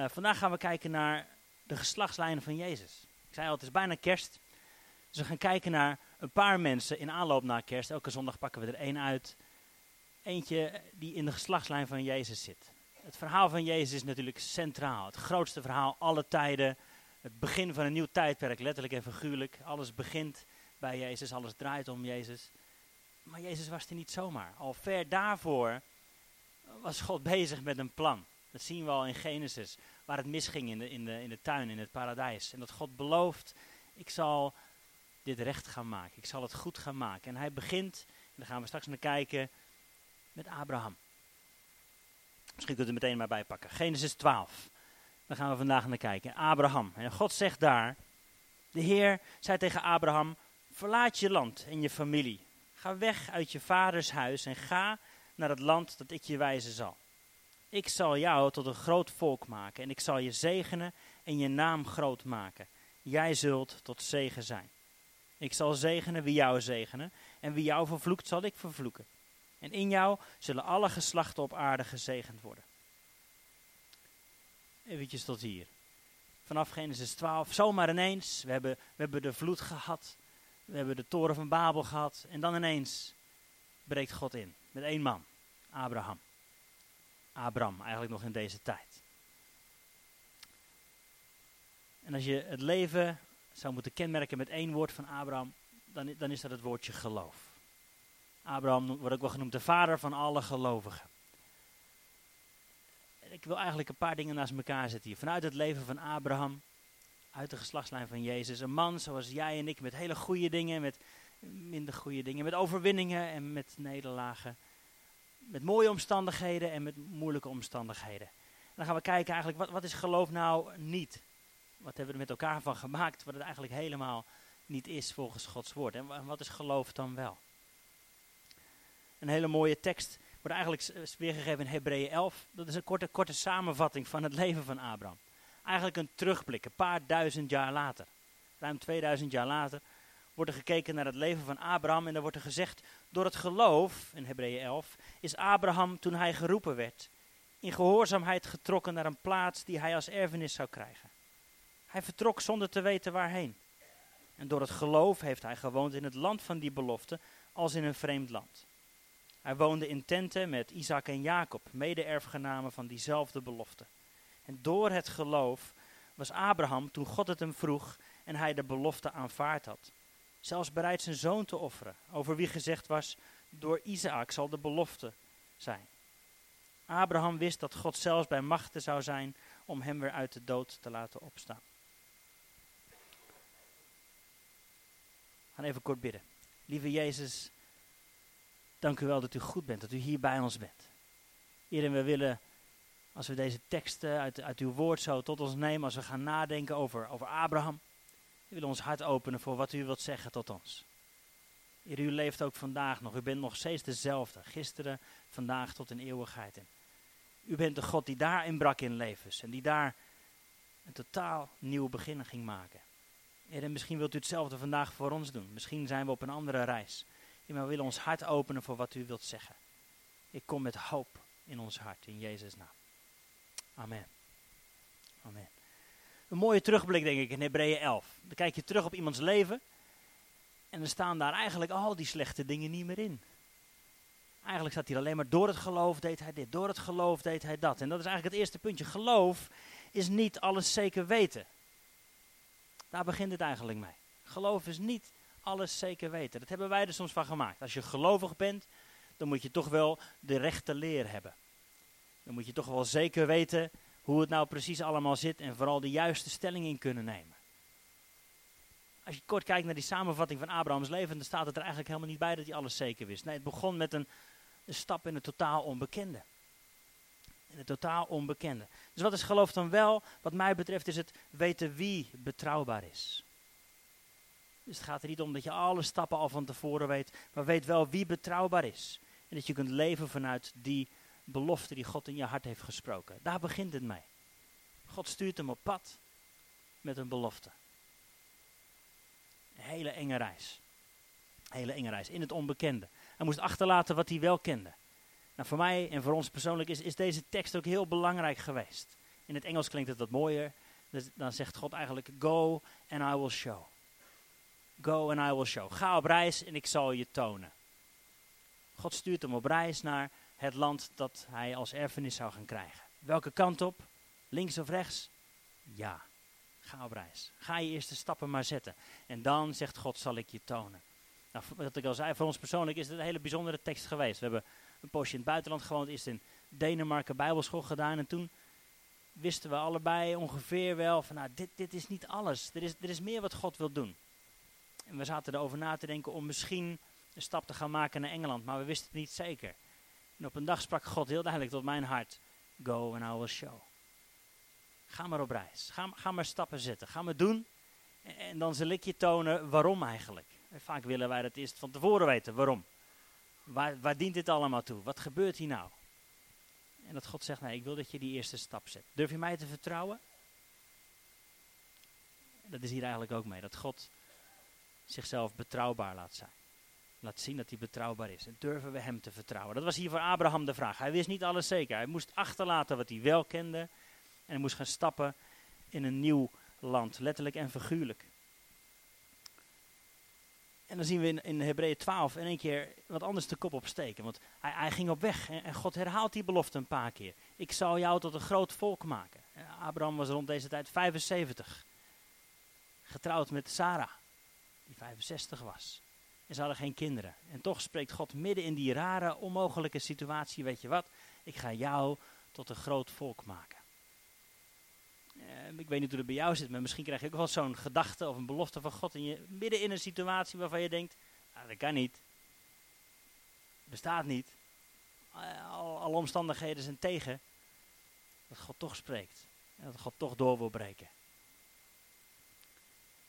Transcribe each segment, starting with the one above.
Uh, vandaag gaan we kijken naar de geslachtslijnen van Jezus. Ik zei al, het is bijna kerst. Dus we gaan kijken naar een paar mensen in aanloop naar kerst. Elke zondag pakken we er één uit. Eentje die in de geslachtslijn van Jezus zit. Het verhaal van Jezus is natuurlijk centraal. Het grootste verhaal alle tijden. Het begin van een nieuw tijdperk, letterlijk en figuurlijk. Alles begint bij Jezus, alles draait om Jezus. Maar Jezus was er niet zomaar. Al ver daarvoor was God bezig met een plan. Dat zien we al in Genesis, waar het misging in de, in de, in de tuin, in het paradijs. En dat God belooft, ik zal dit recht gaan maken, ik zal het goed gaan maken. En hij begint, en daar gaan we straks naar kijken, met Abraham. Misschien kunt u het meteen maar bijpakken. Genesis 12. Daar gaan we vandaag naar kijken. Abraham. En God zegt daar, de Heer zei tegen Abraham, verlaat je land en je familie. Ga weg uit je vaders huis en ga naar het land dat ik je wijzen zal. Ik zal jou tot een groot volk maken en ik zal je zegenen en je naam groot maken. Jij zult tot zegen zijn. Ik zal zegenen wie jou zegenen en wie jou vervloekt zal ik vervloeken. En in jou zullen alle geslachten op aarde gezegend worden. Eventjes tot hier. Vanaf Genesis 12, zomaar ineens, we hebben, we hebben de vloed gehad, we hebben de toren van Babel gehad en dan ineens breekt God in met één man, Abraham. Abraham, eigenlijk nog in deze tijd. En als je het leven zou moeten kenmerken met één woord van Abraham, dan, dan is dat het woordje geloof. Abraham wordt ook wel genoemd de vader van alle gelovigen. Ik wil eigenlijk een paar dingen naast elkaar zetten hier. Vanuit het leven van Abraham, uit de geslachtslijn van Jezus. Een man zoals jij en ik, met hele goede dingen, met minder goede dingen, met overwinningen en met nederlagen met mooie omstandigheden en met moeilijke omstandigheden. En dan gaan we kijken eigenlijk, wat, wat is geloof nou niet? Wat hebben we er met elkaar van gemaakt, wat het eigenlijk helemaal niet is volgens Gods woord. En wat is geloof dan wel? Een hele mooie tekst wordt eigenlijk weergegeven in Hebreeën 11. Dat is een korte, korte samenvatting van het leven van Abraham. Eigenlijk een terugblik, een paar duizend jaar later. Ruim 2000 jaar later wordt er gekeken naar het leven van Abraham en dan wordt er gezegd, door het geloof, in Hebreeën 11, is Abraham toen hij geroepen werd, in gehoorzaamheid getrokken naar een plaats die hij als erfenis zou krijgen. Hij vertrok zonder te weten waarheen. En door het geloof heeft hij gewoond in het land van die belofte als in een vreemd land. Hij woonde in tenten met Isaac en Jacob, mede-erfgenamen van diezelfde belofte. En door het geloof was Abraham, toen God het hem vroeg en hij de belofte aanvaard had, zelfs bereid zijn zoon te offeren, over wie gezegd was, door Isaac zal de belofte zijn. Abraham wist dat God zelfs bij machten zou zijn om hem weer uit de dood te laten opstaan. We gaan even kort bidden. Lieve Jezus, dank u wel dat u goed bent, dat u hier bij ons bent. Hierin we willen, als we deze teksten uit, uit uw woord zo tot ons nemen, als we gaan nadenken over, over Abraham, we willen ons hart openen voor wat u wilt zeggen tot ons. Heer, u leeft ook vandaag nog. U bent nog steeds dezelfde. Gisteren, vandaag tot in eeuwigheid. U bent de God die daar inbrak in levens. En die daar een totaal nieuw begin ging maken. Heer, en misschien wilt u hetzelfde vandaag voor ons doen. Misschien zijn we op een andere reis. Maar we willen ons hart openen voor wat u wilt zeggen. Ik kom met hoop in ons hart. In Jezus' naam. Amen. Amen. Een mooie terugblik, denk ik, in Hebreeën 11. Dan kijk je terug op iemands leven. En er staan daar eigenlijk al die slechte dingen niet meer in. Eigenlijk staat hier alleen maar door het geloof deed hij dit, door het geloof deed hij dat. En dat is eigenlijk het eerste puntje. Geloof is niet alles zeker weten. Daar begint het eigenlijk mee. Geloof is niet alles zeker weten. Dat hebben wij er soms van gemaakt. Als je gelovig bent, dan moet je toch wel de rechte leer hebben. Dan moet je toch wel zeker weten hoe het nou precies allemaal zit en vooral de juiste stelling in kunnen nemen. Als je kort kijkt naar die samenvatting van Abrahams leven, dan staat het er eigenlijk helemaal niet bij dat hij alles zeker wist. Nee, het begon met een, stap in het totaal onbekende. In het totaal onbekende. Dus wat is geloof dan wel? Wat mij betreft is het weten wie betrouwbaar is. Dus het gaat er niet om dat je alle stappen al van tevoren weet, maar weet wel wie betrouwbaar is. En dat je kunt leven vanuit die belofte die God in je hart heeft gesproken. Daar begint het mee. God stuurt hem op pad met een belofte. Een hele enge reis. Hele enge reis in het onbekende. Hij moest achterlaten wat hij wel kende. Nou, voor mij en voor ons persoonlijk is, is deze tekst ook heel belangrijk geweest. In het Engels klinkt het wat mooier. Dus dan zegt God eigenlijk, go and I will show. Go and I will show. Ga op reis en ik zal je tonen. God stuurt hem op reis naar het land dat hij als erfenis zou gaan krijgen. Welke kant op? Links of rechts? Ja. Ga op reis. Ga je eerste stappen maar zetten. En dan zegt God, zal ik je tonen. Nou, wat ik al zei, voor ons persoonlijk is het een hele bijzondere tekst geweest. We hebben een poosje in het buitenland gewoond, eerst in Denemarken bijbelschool gedaan. En toen wisten we allebei ongeveer wel van, nou, dit, dit is niet alles. Er is, er is meer wat God wil doen. En we zaten erover na te denken om misschien een stap te gaan maken naar Engeland, maar we wisten het niet zeker. En op een dag sprak God heel duidelijk tot mijn hart, go and I will show. Ga maar op reis. Ga, ga maar stappen zetten. Ga maar doen. En, dan zal ik je tonen waarom eigenlijk. En vaak willen wij dat eerst van tevoren weten. Waarom? Waar, waar dient dit allemaal toe? Wat gebeurt hier nou? En dat God zegt, nee, ik wil dat je die eerste stap zet. Durf je mij te vertrouwen? Dat is hier eigenlijk ook mee. Dat God zichzelf betrouwbaar laat zijn. Laat zien dat hij betrouwbaar is. En durven we hem te vertrouwen? Dat was hier voor Abraham de vraag. Hij wist niet alles zeker. Hij moest achterlaten wat hij wel kende. En hij moest gaan stappen in een nieuw land, letterlijk en figuurlijk. En dan zien we in, in Hebreeën 12 in één keer wat anders de kop opsteken. Want hij, hij ging op weg en, God herhaalt die belofte een paar keer. Ik zal jou tot een groot volk maken. En Abraham was rond deze tijd 75. Getrouwd met Sarah, die 65 was. En ze hadden geen kinderen. En toch spreekt God midden in die rare, onmogelijke situatie, weet je wat? Ik ga jou tot een groot volk maken. Uh, ik weet niet hoe het bij jou zit, maar misschien krijg je ook wel zo'n gedachte of een belofte van God. En je midden in een situatie waarvan je denkt, nou, dat kan niet. Bestaat niet. Uh, al, alle omstandigheden zijn tegen. Dat God toch spreekt. En dat God toch door wil breken.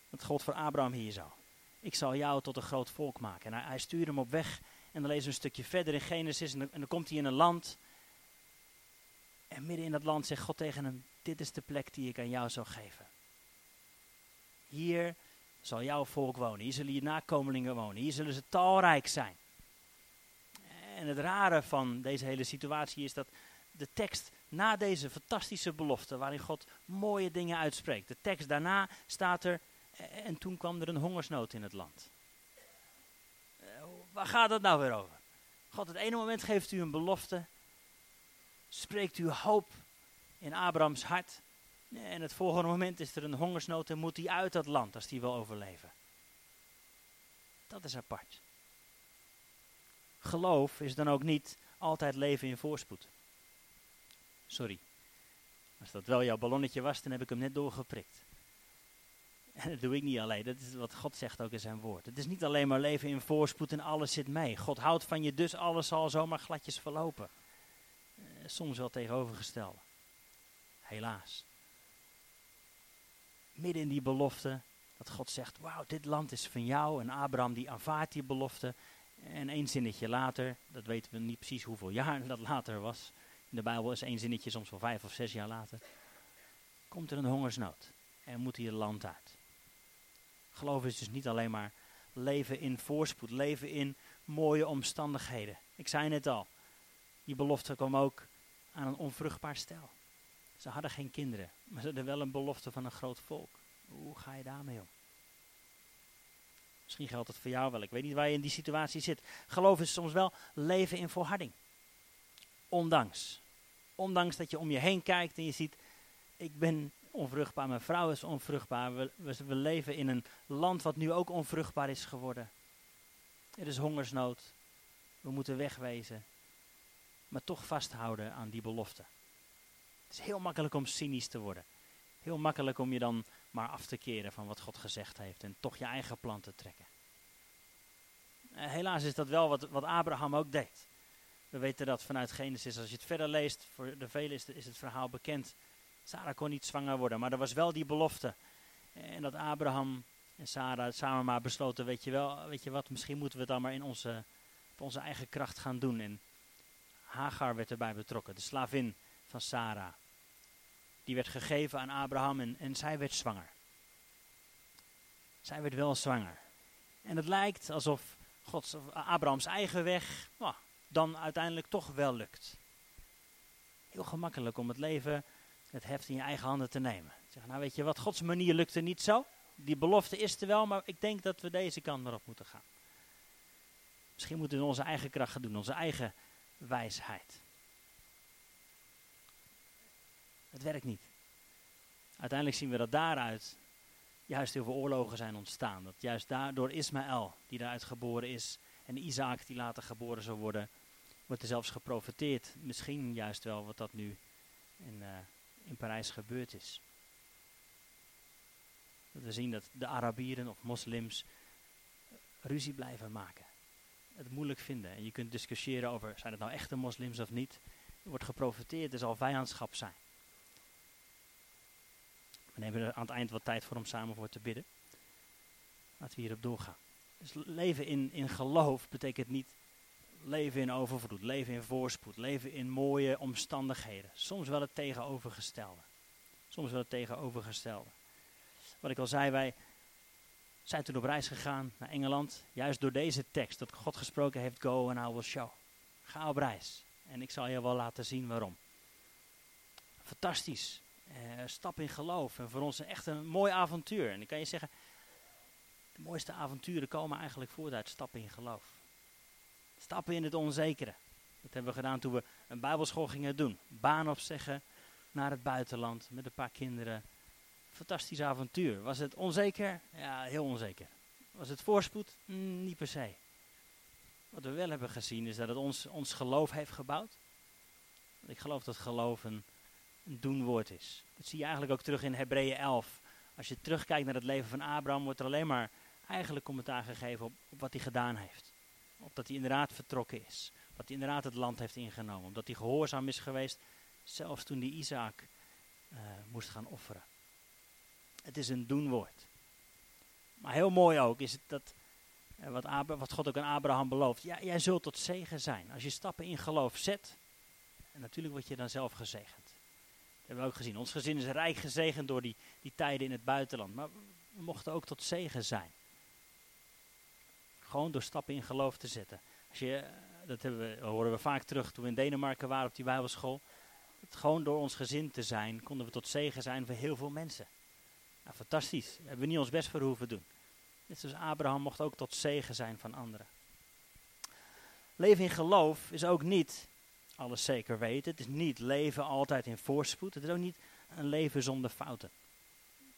Dat God voor Abraham hier zo. Ik zal jou tot een groot volk maken. En hij, stuurt hem op weg. En dan lezen we een stukje verder in Genesis. En dan, en dan komt hij in een land. En midden in dat land zegt God tegen hem: Dit is de plek die ik aan jou zal geven. Hier zal jouw volk wonen. Hier zullen je nakomelingen wonen. Hier zullen ze talrijk zijn. En het rare van deze hele situatie is dat de tekst na deze fantastische belofte, waarin God mooie dingen uitspreekt, de tekst daarna staat er, en toen kwam er een hongersnood in het land. waar gaat het nou weer over? God, het ene moment geeft u een belofte, spreekt u hoop in Abrahams hart. En het volgende moment is er een hongersnood en moet hij uit dat land als hij wil overleven. Dat is apart. Geloof is dan ook niet altijd leven in voorspoed. Sorry. Als dat wel jouw ballonnetje was, dan heb ik hem net doorgeprikt. En dat doe ik niet alleen, dat is wat God zegt ook in zijn woord. Het is niet alleen maar leven in voorspoed en alles zit mee. God houdt van je, dus alles zal zomaar gladjes verlopen. Eh, soms wel tegenovergestelde. Helaas. Midden in die belofte, dat God zegt, wauw, dit land is van jou. En Abraham die aanvaardt die belofte. En één zinnetje later, dat weten we niet precies hoeveel jaar dat later was. In de Bijbel is één zinnetje soms wel vijf of zes jaar later. Komt er een hongersnood en moet hij het land uit. Geloof is dus niet alleen maar leven in voorspoed, leven in mooie omstandigheden. Ik zei net al, die belofte kwam ook aan een onvruchtbaar stel. Ze hadden geen kinderen, maar ze hadden wel een belofte van een groot volk. Hoe ga je daarmee om? Misschien geldt het voor jou wel. Ik weet niet waar je in die situatie zit. Geloof is soms wel leven in volharding. Ondanks. Ondanks dat je om je heen kijkt en je ziet, ik ben onvruchtbaar, mijn vrouw is onvruchtbaar. We, we, leven in een land wat nu ook onvruchtbaar is geworden. Er is hongersnood. We moeten wegwezen. Maar toch vasthouden aan die belofte. Het is heel makkelijk om cynisch te worden. Heel makkelijk om je dan maar af te keren van wat God gezegd heeft en toch je eigen plan te trekken. Uh, helaas is dat wel wat, wat Abraham ook deed. We weten dat vanuit Genesis, als je het verder leest, voor de velen is, is het verhaal bekend Sarah kon niet zwanger worden, maar er was wel die belofte. En dat Abraham en Sarah samen maar besloten, weet je wel, weet je wat, misschien moeten we het dan maar in onze, op onze eigen kracht gaan doen. En Hagar werd erbij betrokken, de slavin van Sarah. Die werd gegeven aan Abraham en, en zij werd zwanger. Zij werd wel zwanger. En het lijkt alsof Gods, Abrahams eigen weg nou, dan uiteindelijk toch wel lukt. Heel gemakkelijk om het leven het heft in je eigen handen te nemen. Zeg, nou weet je wat, Gods manier lukte niet zo. Die belofte is er wel, maar ik denk dat we deze kant maar op moeten gaan. Misschien moeten we onze eigen kracht gaan doen, onze eigen wijsheid. Het werkt niet. Uiteindelijk zien we dat daaruit juist heel veel oorlogen zijn ontstaan. Dat juist daardoor Ismaël, die daaruit geboren is, en Isaac, die later geboren zou worden, wordt er zelfs geprofiteerd. Misschien juist wel wat dat nu uh, in Parijs gebeurd is. We zien dat de Arabieren of moslims ruzie blijven maken. Het moeilijk vinden. En je kunt discussiëren over, zijn het nou echte moslims of niet? Er wordt geprofiteerd, er zal vijandschap zijn. We nemen er aan het eind wat tijd voor om samen voor te bidden. Laten we hierop doorgaan. Dus leven in, in geloof betekent niet leven in overvloed, leven in voorspoed, leven in mooie omstandigheden. Soms wel het tegenovergestelde. Soms wel het tegenovergestelde. Wat ik al zei, wij zijn toen op reis gegaan naar Engeland. Juist door deze tekst, dat God gesproken heeft, go and I will show. Ga op reis. En ik zal je wel laten zien waarom. Fantastisch. Uh, stap in geloof. En voor ons echt een mooi avontuur. En ik kan je zeggen, de mooiste avonturen komen eigenlijk voort uit stappen in geloof. Stappen in het onzekere. Dat hebben we gedaan toen we een bijbelschool gingen doen. Baan opzeggen naar het buitenland met een paar kinderen. Fantastisch avontuur. Was het onzeker? Ja, heel onzeker. Was het voorspoed? Mm, niet per se. Wat we wel hebben gezien is dat het ons, ons geloof heeft gebouwd. Ik geloof dat geloof een, doenwoord is. Dat zie je eigenlijk ook terug in Hebreeën 11. Als je terugkijkt naar het leven van Abraham, wordt er alleen maar eigenlijk commentaar gegeven op wat hij gedaan heeft. Op dat hij inderdaad vertrokken is. Dat hij inderdaad het land heeft ingenomen. Omdat hij gehoorzaam is geweest, zelfs toen hij Isaac uh, moest gaan offeren. Het is een doenwoord. Maar heel mooi ook is het dat, uh, wat, wat God ook aan Abraham belooft. Ja, jij zult tot zegen zijn. Als je stappen in geloof zet, en natuurlijk word je dan zelf gezegend. Dat hebben we ook gezien. Ons gezin is rijk gezegend door die, die tijden in het buitenland. Maar we mochten ook tot zegen zijn. Gewoon door stappen in geloof te zetten. Als je, eh, dat we, horen we vaak terug toen we in Denemarken waren op die bijbelschool. Gewoon door ons gezin te zijn, konden we tot zegen zijn voor heel veel mensen. Fantastisch. Daar hebben we niet ons best voor hoeven doen. Net zoals Abraham mocht ook tot zegen zijn van anderen. Leven in geloof is ook niet alles zeker weten. Het is niet leven altijd in voorspoed. Het is ook niet een leven zonder fouten.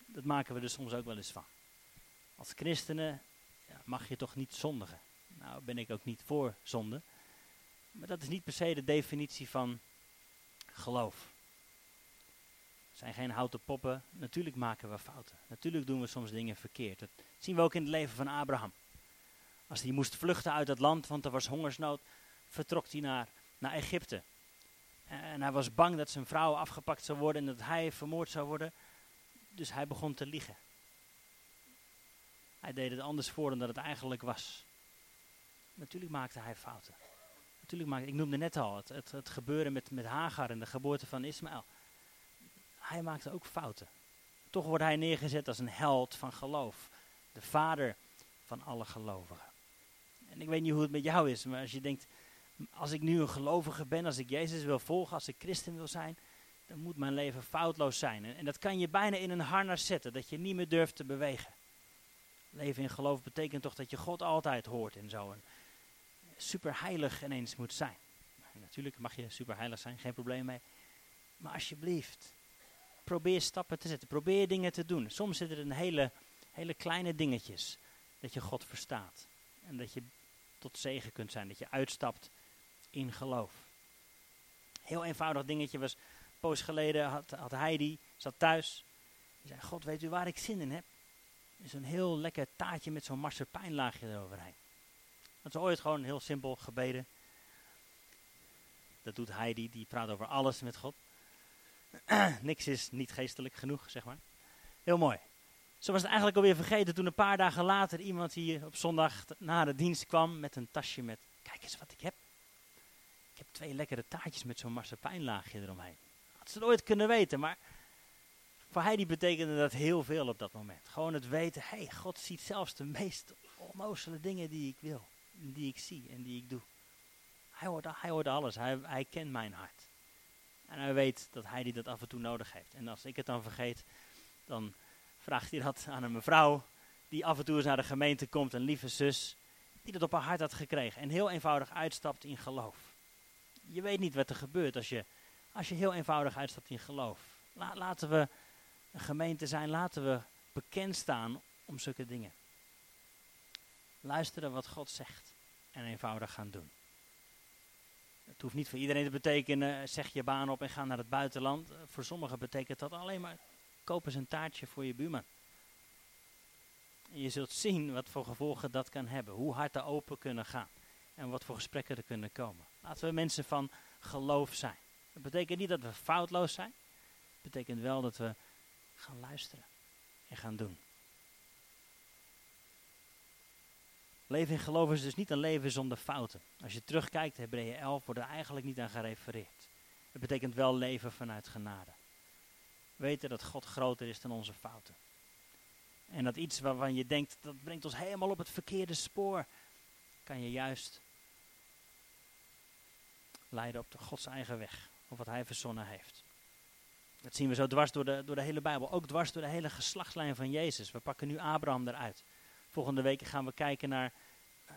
Dat maken we er soms ook wel eens van. Als christenen mag je toch niet zondigen? Nou ben ik ook niet voor zonde. Maar dat is niet per se de definitie van geloof. Het zijn geen houten poppen. Natuurlijk maken we fouten. Natuurlijk doen we soms dingen verkeerd. Dat zien we ook in het leven van Abraham. Als hij moest vluchten uit het land, want er was hongersnood, vertrok hij naar, naar Egypte. En hij was bang dat zijn vrouw afgepakt zou worden en dat hij vermoord zou worden. Dus hij begon te liegen. Hij deed het anders voor dan dat het eigenlijk was. Natuurlijk maakte hij fouten. Natuurlijk maakte, ik noemde net al het, het, gebeuren met, met Hagar en de geboorte van Ismaël. Hij maakte ook fouten. Toch wordt hij neergezet als een held van geloof. De vader van alle gelovigen. En ik weet niet hoe het met jou is, maar als je denkt, als ik nu een gelovige ben, als ik Jezus wil volgen, als ik christen wil zijn, dan moet mijn leven foutloos zijn. En, en dat kan je bijna in een harnas zetten, dat je niet meer durft te bewegen. Leven in geloof betekent toch dat je God altijd hoort en zo. En super heilig ineens moet zijn. Natuurlijk mag je super heilig zijn, geen probleem mee. Maar alsjeblieft, probeer stappen te zetten. Probeer dingen te doen. Soms zitten er een hele, hele kleine dingetjes dat je God verstaat. En dat je tot zegen kunt zijn. Dat je uitstapt in geloof. Heel eenvoudig dingetje was, poos geleden had, had Heidi, zat thuis. Die zei, God weet u waar ik zin in heb? Zo'n heel lekker taartje met zo'n marsepein eroverheen. Dat is ooit gewoon heel simpel gebeden. Dat doet Heidi, die praat over alles met God. Niks is niet geestelijk genoeg, zeg maar. Heel mooi. Zo was het eigenlijk alweer vergeten toen een paar dagen later iemand hier op zondag na de dienst kwam met een tasje met, kijk eens wat ik heb. Ik heb twee lekkere taartjes met zo'n marsepeinlaagje eromheen. Had ze het ooit kunnen weten, maar voor Heidi betekende dat heel veel op dat moment. Gewoon het weten, hé, hey, God ziet zelfs de meest onnozele dingen die ik wil. Die ik zie en die ik doe. Hij hoort, alles, hij, kent mijn hart. En hij weet dat hij die dat af en toe nodig heeft. En als ik het dan vergeet, dan vraagt hij dat aan een mevrouw die af en toe eens naar de gemeente komt, een lieve zus, die dat op haar hart had gekregen en heel eenvoudig uitstapt in geloof. Je weet niet wat er gebeurt als je, als je heel eenvoudig uitstapt in geloof. laten we een gemeente zijn, laten we bekend staan om zulke dingen. Luisteren wat God zegt en eenvoudig gaan doen. Het hoeft niet voor iedereen te betekenen, zeg je baan op en ga naar het buitenland. Voor sommigen betekent dat alleen maar koop eens een taartje voor je buurman. Je zult zien wat voor gevolgen dat kan hebben. Hoe hard er open kunnen gaan. En wat voor gesprekken er kunnen komen. Laten we mensen van geloof zijn. Dat betekent niet dat we foutloos zijn. Het betekent wel dat we gaan luisteren en gaan doen. Leven in geloof is dus niet een leven zonder fouten. Als je terugkijkt, Hebreeën 11 wordt er eigenlijk niet aan gerefereerd. Het betekent wel leven vanuit genade. Weten dat God groter is dan onze fouten. En dat iets waarvan je denkt, dat brengt ons helemaal op het verkeerde spoor, kan je juist leiden op de Gods eigen weg, of wat Hij verzonnen heeft. Dat zien we zo dwars door de, door de hele Bijbel, ook dwars door de hele geslachtslijn van Jezus. We pakken nu Abraham eruit. Volgende week gaan we kijken naar,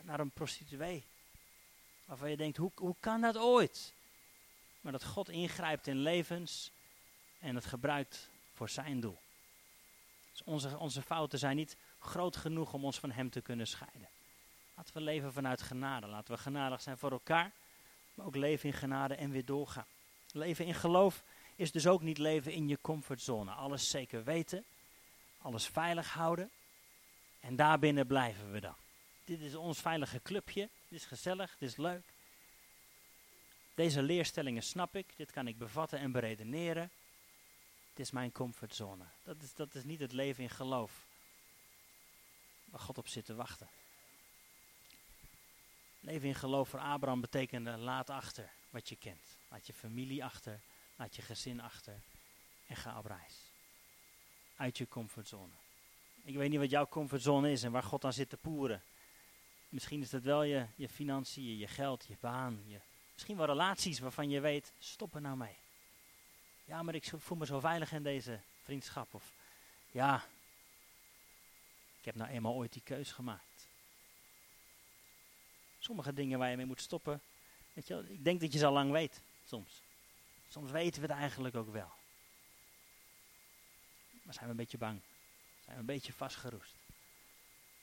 naar een prostituee. Waarvan je denkt, hoe, hoe kan dat ooit? Maar dat God ingrijpt in levens en het gebruikt voor zijn doel. Dus onze, onze fouten zijn niet groot genoeg om ons van hem te kunnen scheiden. Laten we leven vanuit genade. Laten we genadig zijn voor elkaar, maar ook leven in genade en weer doorgaan. Leven in geloof is dus ook niet leven in je comfortzone. Alles zeker weten, alles veilig houden en daarbinnen blijven we dan. Dit is ons veilige clubje, dit is gezellig, dit is leuk. Deze leerstellingen snap ik, dit kan ik bevatten en beredeneren. Het is mijn comfortzone. Dat is, dat is niet het leven in geloof. Waar God op zit te wachten. Leven in geloof voor Abraham betekende laat achter wat je kent. Laat je familie achter, laat je gezin achter en ga op reis. Uit je comfortzone. Ik weet niet wat jouw comfortzone is en waar God aan zit te poeren. Misschien is dat wel je, je financiën, je geld, je baan. Je, misschien wel relaties waarvan je weet, stop er nou mee. Ja, maar ik voel me zo veilig in deze vriendschap. Of ja, ik heb nou eenmaal ooit die keus gemaakt. Sommige dingen waar je mee moet stoppen, weet je, ik denk dat je ze al lang weet, soms. Soms weten we het eigenlijk ook wel. Maar zijn we een beetje bang? Zijn we een beetje vastgeroest?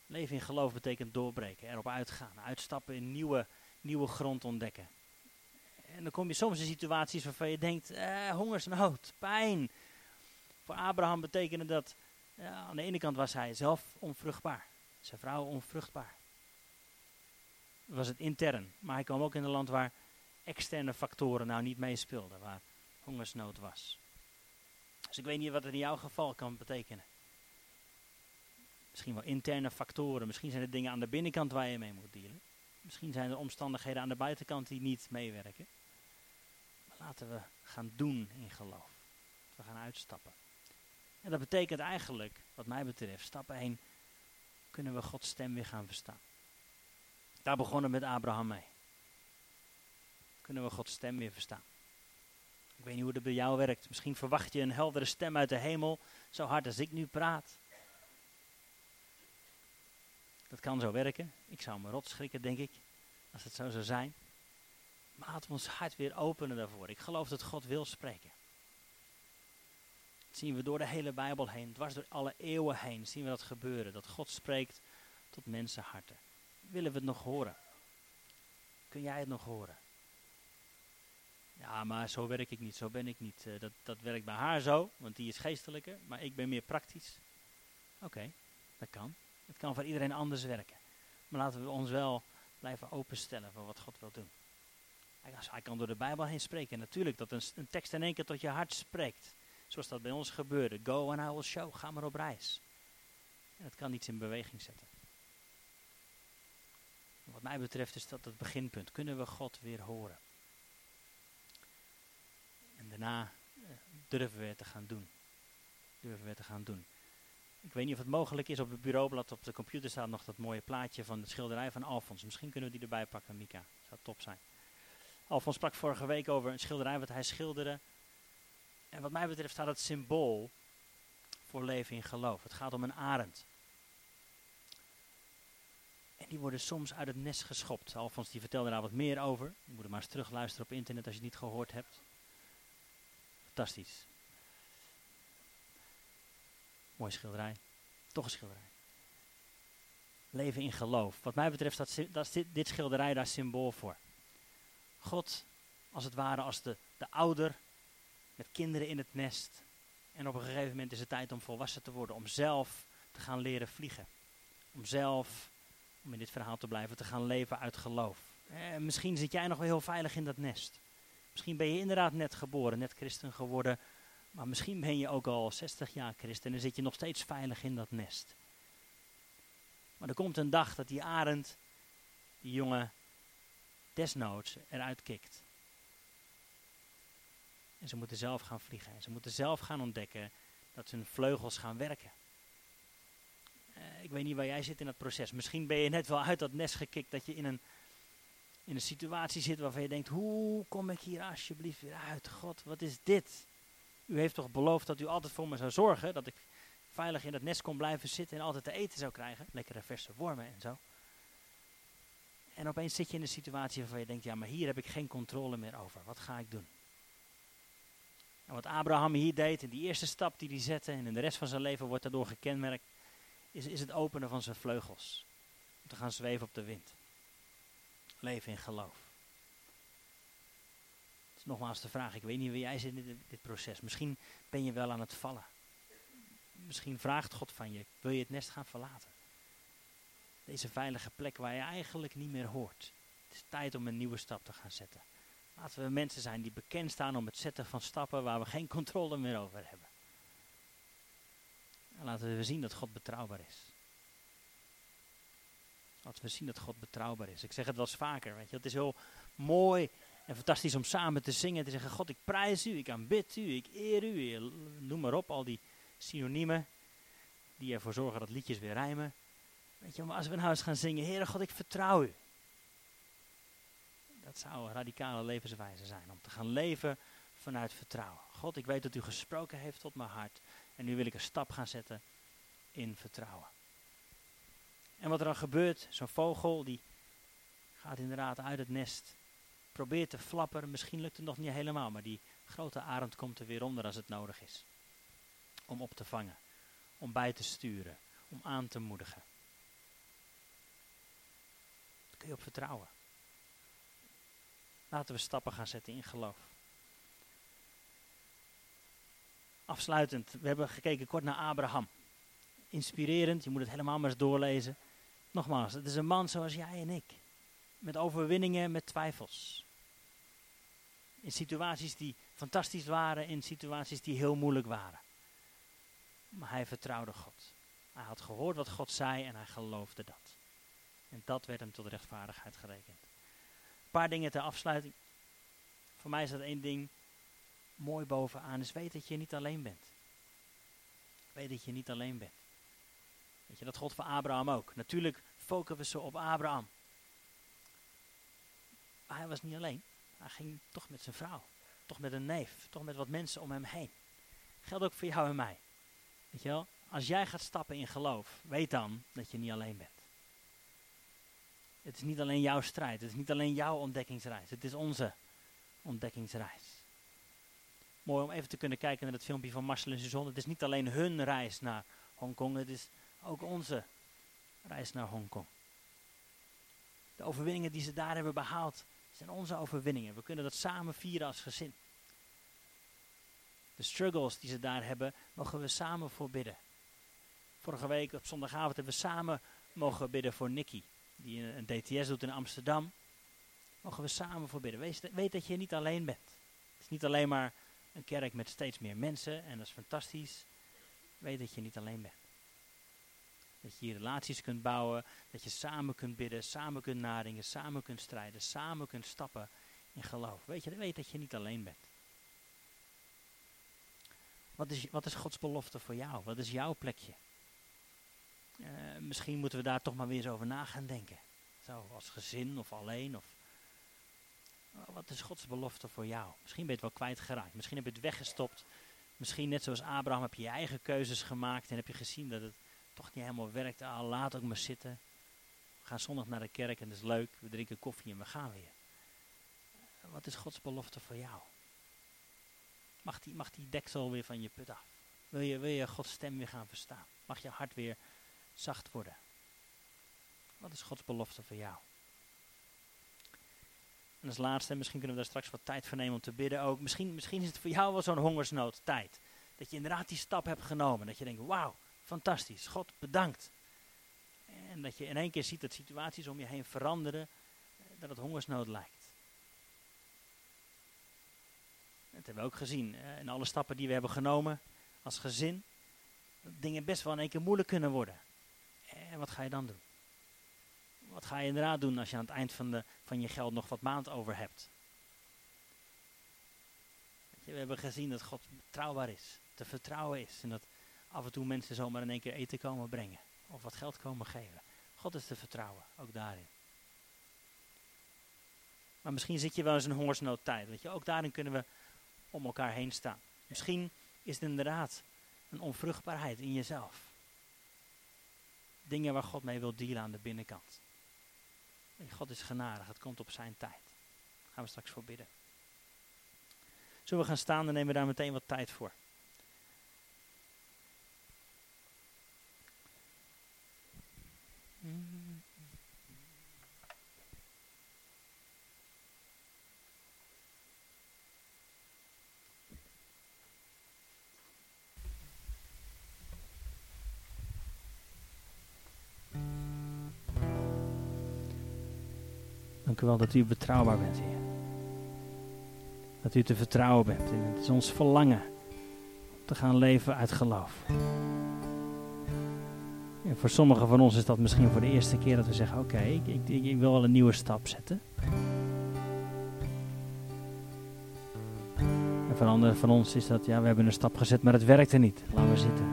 Leven in geloof betekent doorbreken, erop uitgaan, uitstappen in nieuwe, nieuwe grond ontdekken. En dan kom je soms in situaties waarvan je denkt, eh, hongersnood, pijn. Voor Abraham betekende dat, aan de ene kant was hij zelf onvruchtbaar, zijn vrouw onvruchtbaar. Was het intern, maar hij kwam ook in een land waar externe factoren nou niet meespeelden, waar hongersnood was. Dus ik weet niet wat het in jouw geval kan betekenen. Misschien wel interne factoren, misschien zijn er dingen aan de binnenkant waar je mee moet dealen. Misschien zijn er omstandigheden aan de buitenkant die niet meewerken. Laten we gaan doen in geloof. We gaan uitstappen. En dat betekent eigenlijk, wat mij betreft, stap 1, kunnen we Gods stem weer gaan verstaan. Daar begonnen met Abraham mee. Kunnen we Gods stem weer verstaan. Ik weet niet hoe dat bij jou werkt. Misschien verwacht je een heldere stem uit de hemel, zo hard als ik nu praat. Dat kan zo werken. Ik zou me rot schrikken, denk ik, als het zo zou zijn. Maar laten we ons hart weer openen daarvoor. Ik geloof dat God wil spreken. Dat zien we door de hele Bijbel heen, dwars door alle eeuwen heen, zien we dat gebeuren. Dat God spreekt tot mensenharten. Willen we het nog horen? Kun jij het nog horen? Ja, maar zo werk ik niet, zo ben ik niet. Uh, dat, dat werkt bij haar zo, want die is geestelijker, maar ik ben meer praktisch. Oké, dat kan. Het kan voor iedereen anders werken. Maar laten we ons wel blijven openstellen voor wat God wil doen. Hij kan door de Bijbel heen spreken. natuurlijk, dat een, een, tekst in één keer tot je hart spreekt. Zoals dat bij ons gebeurde. Go and I will show. Ga maar op reis. En dat kan iets in beweging zetten. Wat mij betreft is dat het beginpunt. Kunnen we God weer horen? En daarna eh, durven we het te gaan doen. Durven we het te gaan doen. Ik weet niet of het mogelijk is op het bureaublad op de computer staat nog dat mooie plaatje van de schilderij van Alfons. Misschien kunnen we die erbij pakken, Mika. Zou top zijn. Alfons sprak vorige week over een schilderij wat hij schilderde En wat mij betreft staat het symbool voor leven in geloof. Het gaat om een arend. En die worden soms uit het nest geschopt. Alfons die vertelde daar wat meer over. Je moet er maar eens terugluisteren op internet als je het niet gehoord hebt. Fantastisch. Mooi schilderij. Toch een schilderij. Leven in geloof. Wat mij betreft is dit, dit schilderij daar symbool voor. God, als het ware als de, de ouder met kinderen in het nest. En op een gegeven moment is het tijd om volwassen te worden. Om zelf te gaan leren vliegen. Om zelf, om in dit verhaal te blijven, te gaan leven uit geloof. Eh, misschien zit jij nog wel heel veilig in dat nest. Misschien ben je inderdaad net geboren, net christen geworden. Maar misschien ben je ook al 60 jaar christen en zit je nog steeds veilig in dat nest. Maar er komt een dag dat die arend, die jongen, desnoods eruit kikt. En ze moeten zelf gaan vliegen. En ze moeten zelf gaan ontdekken dat hun vleugels gaan werken. Uh, ik weet niet waar jij zit in dat proces. Misschien ben je net wel uit dat nest gekikt dat je in een, in een situatie zit waarvan je denkt, hoe kom ik hier alsjeblieft weer uit? God, wat is dit? U heeft toch beloofd dat u altijd voor me zou zorgen, dat ik veilig in dat nest kon blijven zitten en altijd te eten zou krijgen. Lekkere verse wormen en zo. En opeens zit je in een situatie waarvan je denkt, ja, maar hier heb ik geen controle meer over. Wat ga ik doen? En wat Abraham hier deed, en die eerste stap die hij zette, en in de rest van zijn leven wordt daardoor gekenmerkt, is, is het openen van zijn vleugels. Om te gaan zweven op de wind. Leven in geloof. Het is nogmaals de vraag, ik weet niet wie jij zit in dit, dit proces. Misschien ben je wel aan het vallen. Misschien vraagt God van je, wil je het nest gaan verlaten? Deze veilige plek waar je eigenlijk niet meer hoort. Het is tijd om een nieuwe stap te gaan zetten. Laten we mensen zijn die bekend staan om het zetten van stappen waar we geen controle meer over hebben. En laten we zien dat God betrouwbaar is. Laten we zien dat God betrouwbaar is. Ik zeg het wel eens vaker, weet je. Het is heel mooi en fantastisch om samen te zingen. Te zeggen, God, ik prijs u, ik aanbid u, ik eer u. Noem maar op, al die synoniemen die ervoor zorgen dat liedjes weer rijmen. Weet je, maar als we nou eens gaan zingen, Heere God, ik vertrouw u. Dat zou een radicale levenswijze zijn, om te gaan leven vanuit vertrouwen. God, ik weet dat u gesproken heeft tot mijn hart. En nu wil ik een stap gaan zetten in vertrouwen. En wat er dan gebeurt, zo'n vogel die gaat inderdaad uit het nest, probeert te flapperen. Misschien lukt het nog niet helemaal, maar die grote arend komt er weer onder als het nodig is. Om op te vangen, om bij te sturen, om aan te moedigen. Daar kun je op vertrouwen. Laten we stappen gaan zetten in geloof. Afsluitend, we hebben gekeken kort naar Abraham. Inspirerend, je moet het helemaal maar eens doorlezen. Nogmaals, het is een man zoals jij en ik. Met overwinningen, met twijfels. In situaties die fantastisch waren, in situaties die heel moeilijk waren. Maar hij vertrouwde God. Hij had gehoord wat God zei en hij geloofde dat. En dat werd hem tot rechtvaardigheid gerekend paar dingen ter afsluiting. Voor mij is dat één ding mooi bovenaan, is weet dat je niet alleen bent. Weet dat je niet alleen bent. Weet je, dat God voor Abraham ook. Natuurlijk focussen we zo op Abraham. Maar hij was niet alleen. Hij ging toch met zijn vrouw. Toch met een neef. Toch met wat mensen om hem heen. Geldt ook voor jou en mij. Weet je wel? Als jij gaat stappen in geloof, weet dan dat je niet alleen bent. Het is niet alleen jouw strijd, het is niet alleen jouw ontdekkingsreis, het is onze ontdekkingsreis. Mooi om even te kunnen kijken naar het filmpje van Marcel en Suzanne. Het is niet alleen hun reis naar Hongkong, het is ook onze reis naar Hongkong. De overwinningen die ze daar hebben behaald, zijn onze overwinningen. We kunnen dat samen vieren als gezin. De struggles die ze daar hebben, mogen we samen voor bidden. Vorige week op zondagavond hebben we samen mogen bidden voor Nicky die een DTS doet in Amsterdam, mogen we samen voor bidden. Wees, weet dat je niet alleen bent. Het is niet alleen maar een kerk met steeds meer mensen en dat is fantastisch. Weet dat je niet alleen bent. Dat je relaties kunt bouwen, dat je samen kunt bidden, samen kunt nadenken, samen kunt strijden, samen kunt stappen in geloof. Weet je, weet dat je niet alleen bent. Wat is, wat is Gods belofte voor jou? Wat is jouw plekje? Uh, misschien moeten we daar toch maar weer eens over na gaan denken. Zo, als gezin of alleen. Of, wat is Gods belofte voor jou? Misschien ben je het wel kwijtgeraakt. Misschien heb je het weggestopt Misschien net zoals Abraham heb je je eigen keuzes gemaakt en heb je gezien dat het toch niet helemaal werkt. Ah, laat ook maar zitten. We gaan zondag naar de kerk en dat is leuk. We drinken koffie en we gaan weer. Wat is Gods belofte voor jou? Mag die, mag die deksel weer van je put af? Wil je, wil je Gods stem weer gaan verstaan? Mag je hart weer zacht worden? Wat is Gods belofte voor jou? En als laatste, misschien kunnen we daar straks wat tijd voor nemen om te bidden ook. Misschien, misschien is het voor jou wel zo'n hongersnood tijd. Dat je inderdaad die stap hebt genomen. Dat je denkt, wauw, fantastisch. God, bedankt. En dat je in één keer ziet dat situaties om je heen veranderen. Eh, dat het hongersnood lijkt. Dat hebben we ook gezien eh, in alle stappen die we hebben genomen als gezin. Dat dingen best wel in één keer moeilijk kunnen worden. En wat ga je dan doen? Wat ga je inderdaad doen als je aan het eind van, de, van je geld nog wat maand over hebt? we hebben gezien dat God betrouwbaar is, te vertrouwen is. En dat af en toe mensen zomaar in één keer eten komen brengen. Of wat geld komen geven. God is te vertrouwen, ook daarin. Maar misschien zit je wel eens een hongersnoodtijd. Weet je, ook daarin kunnen we om elkaar heen staan. Misschien is het inderdaad een onvruchtbaarheid in jezelf. Dingen waar God mee wil dealen aan de binnenkant. God is genadig, het komt op zijn tijd. Daar gaan we straks voor bidden. Zullen we gaan staan, dan nemen we daar meteen wat tijd voor. Wel dat u betrouwbaar bent, Heer. Dat u te vertrouwen bent. En het is ons verlangen om te gaan leven uit geloof. En voor sommigen van ons is dat misschien voor de eerste keer dat we zeggen: Oké, ik, ik, ik wil wel een nieuwe stap zetten. En voor anderen van ons is dat: Ja, we hebben een stap gezet, maar het werkte niet. Laten we zitten.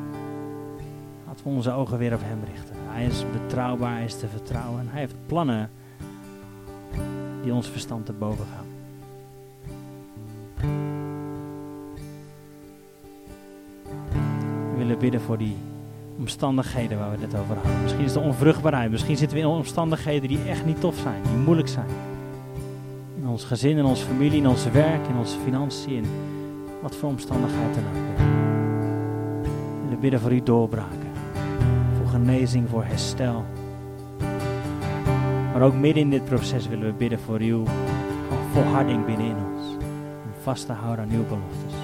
Laten we onze ogen weer op Hem richten. Hij is betrouwbaar, Hij is te vertrouwen en Hij heeft plannen die ons verstand te boven gaan. We willen bidden voor die omstandigheden waar we het over hadden. Misschien is het onvruchtbaarheid. Misschien zitten we in omstandigheden die echt niet tof zijn, die moeilijk zijn. In ons gezin, in onze familie, in ons werk, in onze financiën. Wat voor omstandigheid dan ook. We willen bidden voor uw doorbraken. Voor genezing, voor herstel. Maar ook midden in dit proces willen we bidden voor uw volharding binnenin ons. Om vast te houden aan uw beloftes.